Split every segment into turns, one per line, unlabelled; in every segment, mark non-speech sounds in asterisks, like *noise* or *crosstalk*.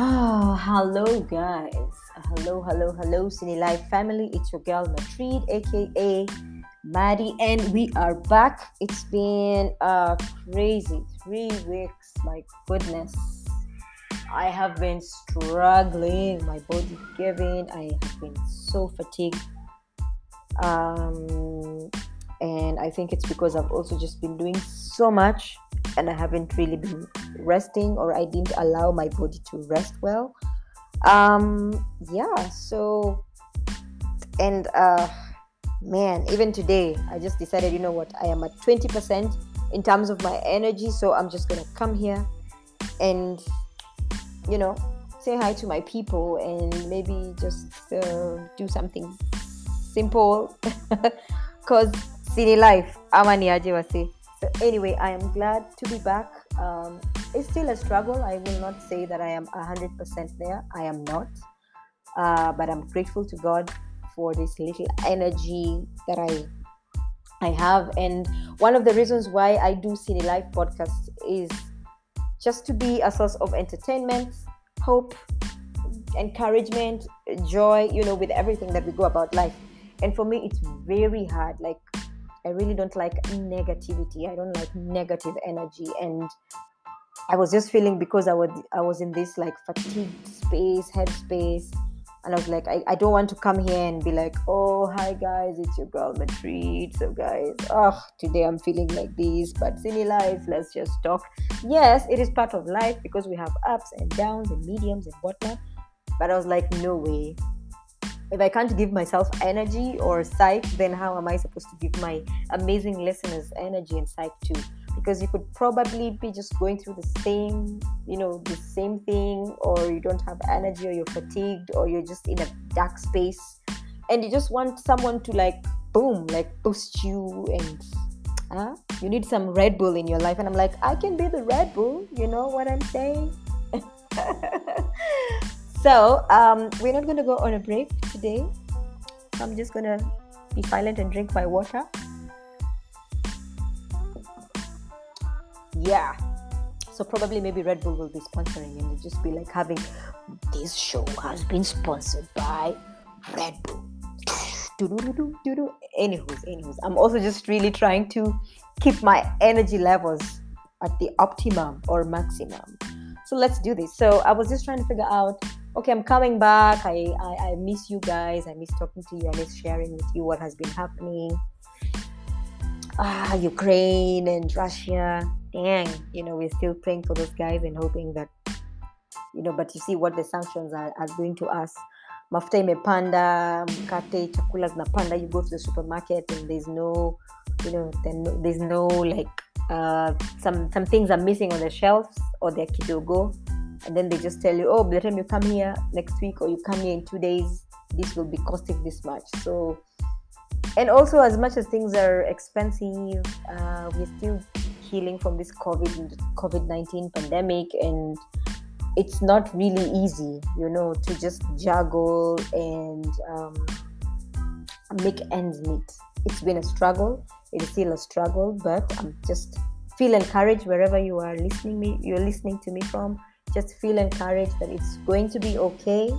Ah, hello guys. Hello, hello, hello, SiNiLife family. It's your girl Matrid, aka Maddie, and we are back. It's been a crazy three weeks. My goodness. I have been struggling, my body giving. I have been so fatigued. Um, and I think it's because I've also just been doing so much and I haven't really been resting or I didn't allow my body to rest well. Um, yeah, so and uh man, even today I just decided, you know what, I am at 20% in terms of my energy, so I'm just gonna come here and you know say hi to my people and maybe just uh, do something simple. *laughs* Because city life. Amani aje wasi so anyway i am glad to be back. Um, it's still a struggle. I will not say that i am 100% there. I am not. Uh, but i'm grateful to god for this little energy that i i have. And one of the reasons why i do SiNiLife podcast is just to be a source of entertainment hope encouragement joy you know with everything that we go about life. And for me it's very hard. Like I really don't like negativity. I don't like negative energy. And I was just feeling because I was I was in this like fatigued space, head space. And I was like, I, I don't want to come here and be like, oh hi guys, it's your girl Matrid. So guys, oh today I'm feeling like this, but SiNiLife, let's just talk. Yes, it is part of life because we have ups and downs and mediums and whatnot. But I was like, no way if I can't give myself energy or psych, then how am I supposed to give my amazing listeners energy and psych too? Because you could probably be just going through the same, you know, the same thing, or you don't have energy, or you're fatigued, or you're just in a dark space, and you just want someone to like, boom, like boost you and huh? you need some Red Bull in your life. And I'm like, I can be the Red Bull, you know what I'm saying? *laughs* So um, we're not going to go on a break today. I'm just going to be silent and drink my water. Yeah. So probably maybe Red Bull will be sponsoring and just be like having this show has been sponsored by Red Bull. *laughs* Anywho's, anywho's. I'm also just really trying to keep my energy levels at the optimum or maximum. So let's do this. So I was just trying to figure out okay, I'm coming back. I, I, I miss you guys. I miss talking to you. I miss sharing with you what has been happening. Ah, Ukraine and Russia. Dang, you know, we're still praying for those guys and hoping that, you know, but you see what the sanctions are, are doing to us. Mafuta imepanda, mkate, chakula zinapanda. You go to the supermarket and there's no, you know, there's no like uh, some some things are missing on the shelves or they're kidogo and then they just tell you oh by the time you come here next week or you come here in two days. This will be costing this much. So and also as much as things are expensive uh, we're still healing from this covid covid-19 pandemic. And it's not really easy you know to just juggle and um, make ends meet. It's been a struggle. It's still a struggle but i'm just feel encouraged wherever you are listening me you're listening to me from just feel encouraged that it's going to be okay.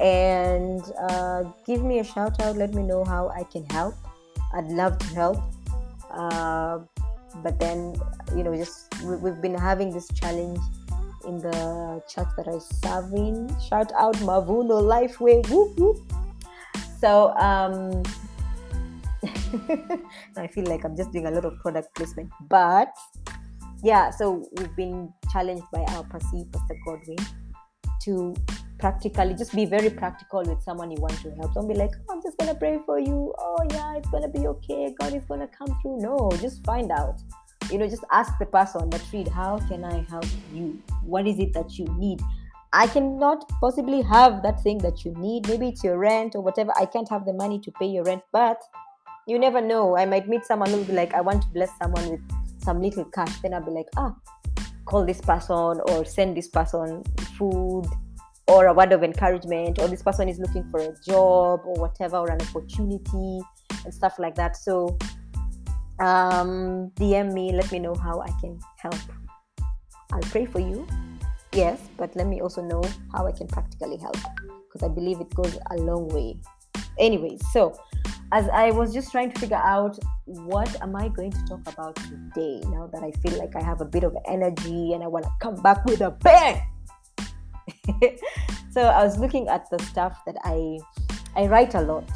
And uh, give me a shout out. Let me know how i can help. I'd love to help. Uh, but then you know just we, have been having this challenge in the chat that i serve in. Shout out mavuno lifeway whoop whoop. So um *laughs* i feel like i'm just doing a lot of product placement but yeah, so we've been challenged by our Pasi, Pastor Godwin, to practically just be very practical with someone you want to help. Don't be like, oh, I'm just gonna pray for you. Oh yeah, it's gonna be okay. God is gonna come through. No, just find out. You know, just ask the person that read, how can I help you? What is it that you need? I cannot possibly have that thing that you need. Maybe it's your rent or whatever. I can't have the money to pay your rent, but you never know. I might meet someone who'll be like, I want to bless someone with some little cash, then I'll be like, ah, call this person or send this person food or a word of encouragement, or this person is looking for a job or whatever, or an opportunity and stuff like that. So um, DM me, let me know how I can help. I'll pray for you yes, but let me also know how I can practically help because I believe it goes a long way. Anyways, so as I was just trying to figure out what am I going to talk about today now that I feel like I have a bit of energy and I want to come back with a bang. *laughs* so I was looking at the stuff that I I write a lot,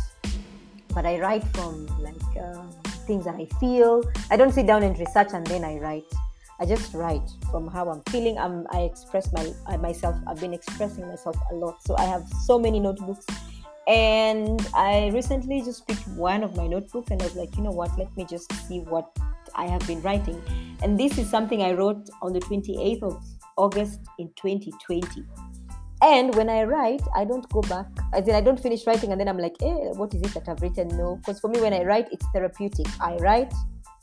but I write from like uh, things that I feel. I don't sit down and research and then I write. I just write from how I'm feeling. I'm, I express my myself. I've been expressing myself a lot, so I have so many notebooks. And I recently just picked one of my notebooks and I was like, you know what? Let me just see what I have been writing. And this is something I wrote on the 28th of August in 2020. And when I write, I don't go back. As in, I don't finish writing and then I'm like, eh, what is it that I've written? No. Because for me, when I write, it's therapeutic. I write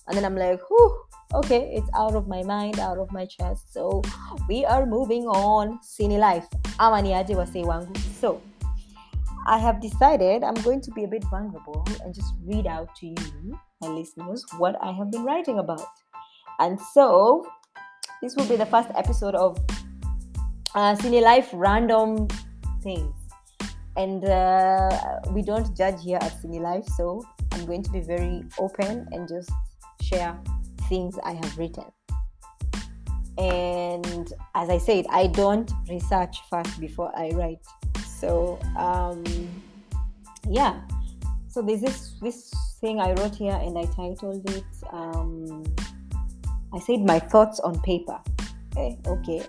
and then I'm like, whew, okay, it's out of my mind, out of my chest. So we are moving on. SiNiLife. Amaniaje wase wangu. So I have decided I'm going to be a bit vulnerable and just read out to you, my listeners, what I have been writing about. And so this will be the first episode of uh, SiNiLife random things. And uh, we don't judge here at SiNiLife, so I'm going to be very open and just share things I have written. And as I said, I don't research first before I write. So um, yeah, so this this thing I wrote here, and I titled it. Um, I said my thoughts on paper. Okay, eh, okay.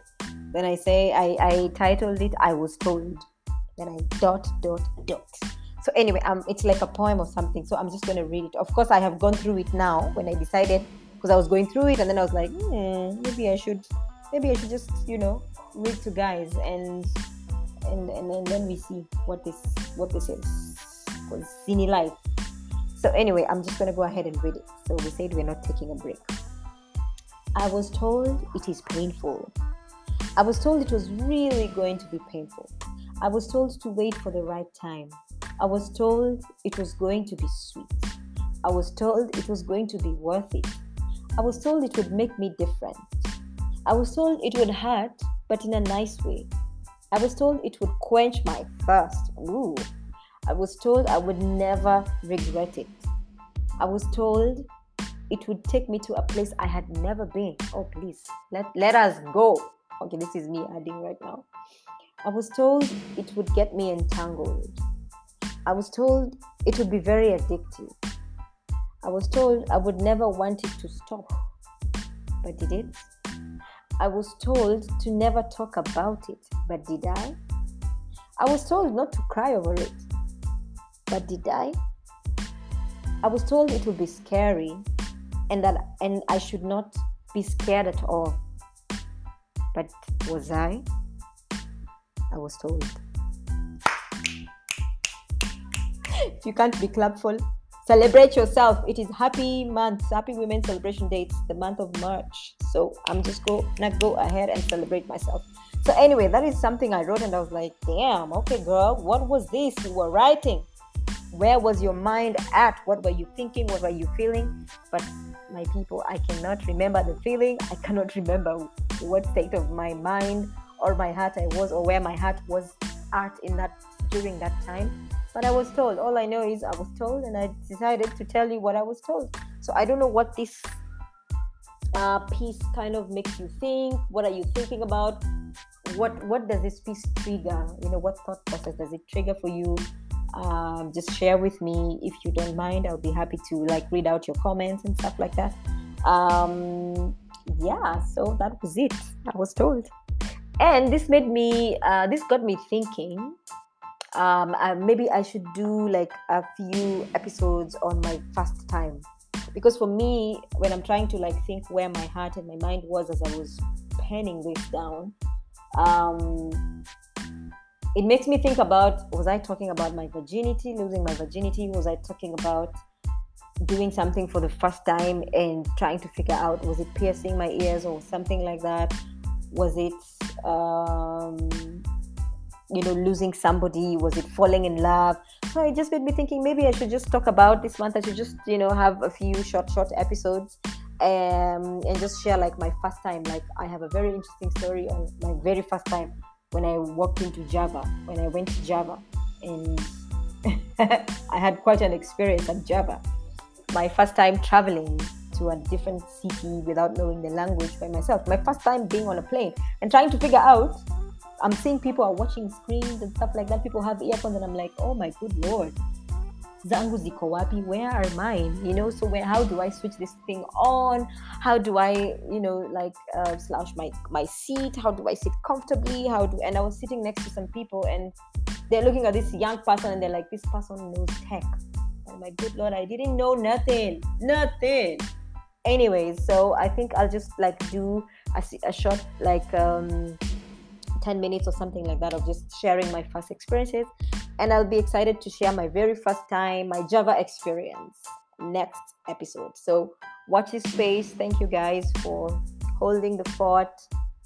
Then I say I I titled it. I was told. Then I dot dot dot. So anyway, um, it's like a poem or something. So I'm just going to read it. Of course, I have gone through it now when I decided because I was going through it, and then I was like, hmm, maybe I should, maybe I should just you know read to guys and and and, and then we see what this what this is because SiNiLife so anyway i'm just going to go ahead and read it. So we said we're not taking a break. I was told it is painful. I was told it was really going to be painful. I was told to wait for the right time. I was told it was going to be sweet. I was told it was going to be worth it. I was told it would make me different. I was told it would hurt but in a nice way I was told it would quench my thirst. Ooh. I was told I would never regret it. I was told it would take me to a place I had never been. Oh, please, let, let us go. Okay, this is me adding right now. I was told it would get me entangled. I was told it would be very addictive. I was told I would never want it to stop. But did it? I was told to never talk about it, but did I? I was told not to cry over it, but did I? I was told it would be scary and that and I should not be scared at all. But was I? I was told. if you can't be clapful, celebrate yourself it is happy month happy women's celebration day it's the month of march so i'm just gonna go ahead and celebrate myself. So anyway that is something i wrote and i was like damn okay girl what was this you were writing? Where was your mind at? What were you thinking? What were you feeling? But my people i cannot remember the feeling. I cannot *laughs* remember what state of my mind or my heart i was or where my heart was at in that during that time. But I was told. All I know is I was told, and I decided to tell you what I was told. So I don't know what this uh, piece kind of makes you think. What are you thinking about? What What does this piece trigger? You know, what thought process does it trigger for you? Um, just share with me if you don't mind. I'll be happy to like read out your comments and stuff like that. Um, yeah, so that was it. I was told, and this made me. Uh, this got me thinking um, uh, maybe I should do like a few episodes on my first time because for me when I'm trying to like think where my heart and my mind was as I was penning this down um, it makes me think about was I talking about my virginity losing my virginity? Was I talking about doing something for the first time and trying to figure out was it piercing my ears or something like that? Was it um, you know losing somebody? Was it falling in love it just made me thinking maybe i should just talk about this month i should just you know have a few short short episodes um, and just share like my first time. Like I have a very interesting story on my very first time when I walked into Java, when I went to Java, and *laughs* I had quite an experience at Java. My first time traveling to a different city without knowing the language by myself. My first time being on a plane and trying to figure out. I'm seeing people are watching screens and stuff like that. People have earphones, and I'm like, oh my good lord, zangu ziko wapi? Where are mine? You know so where how do i switch this thing on? How do i you know like uh, slouch my my seat? How do i sit comfortably? How do and i was sitting next to some people and they're looking at this young person and they're like this person knows tech. Oh my good lord i didn't know nothing nothing. Anyways so i think i'll just like do a, a short like um 10 minutes or something like that of just sharing my first experiences and I'll be excited to share my very first time, my Java experience next episode. So watch this space. Thank you guys for holding the fort.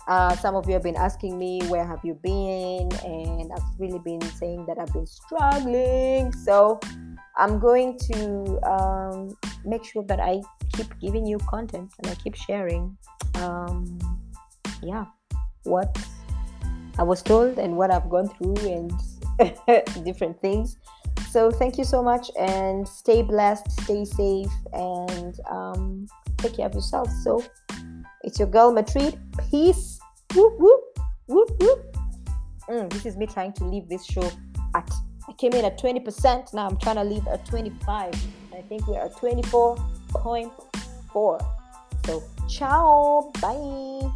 Uh, some of you have been asking me where have you been, and I've really been saying that I've been struggling. So I'm going to um, make sure that I keep giving you content and I keep sharing. Um, yeah, what I was told and what I've gone through and *laughs* different things. So thank you so much and stay blessed, stay safe, and um, take care of yourself. So it's your girl Matrid. Peace. Whoop whoop whoop whoop. Mm, this is me trying to leave this show at. I came in at 20%. Now I'm trying to leave at 25. I think we're at 24.4. So ciao. Bye.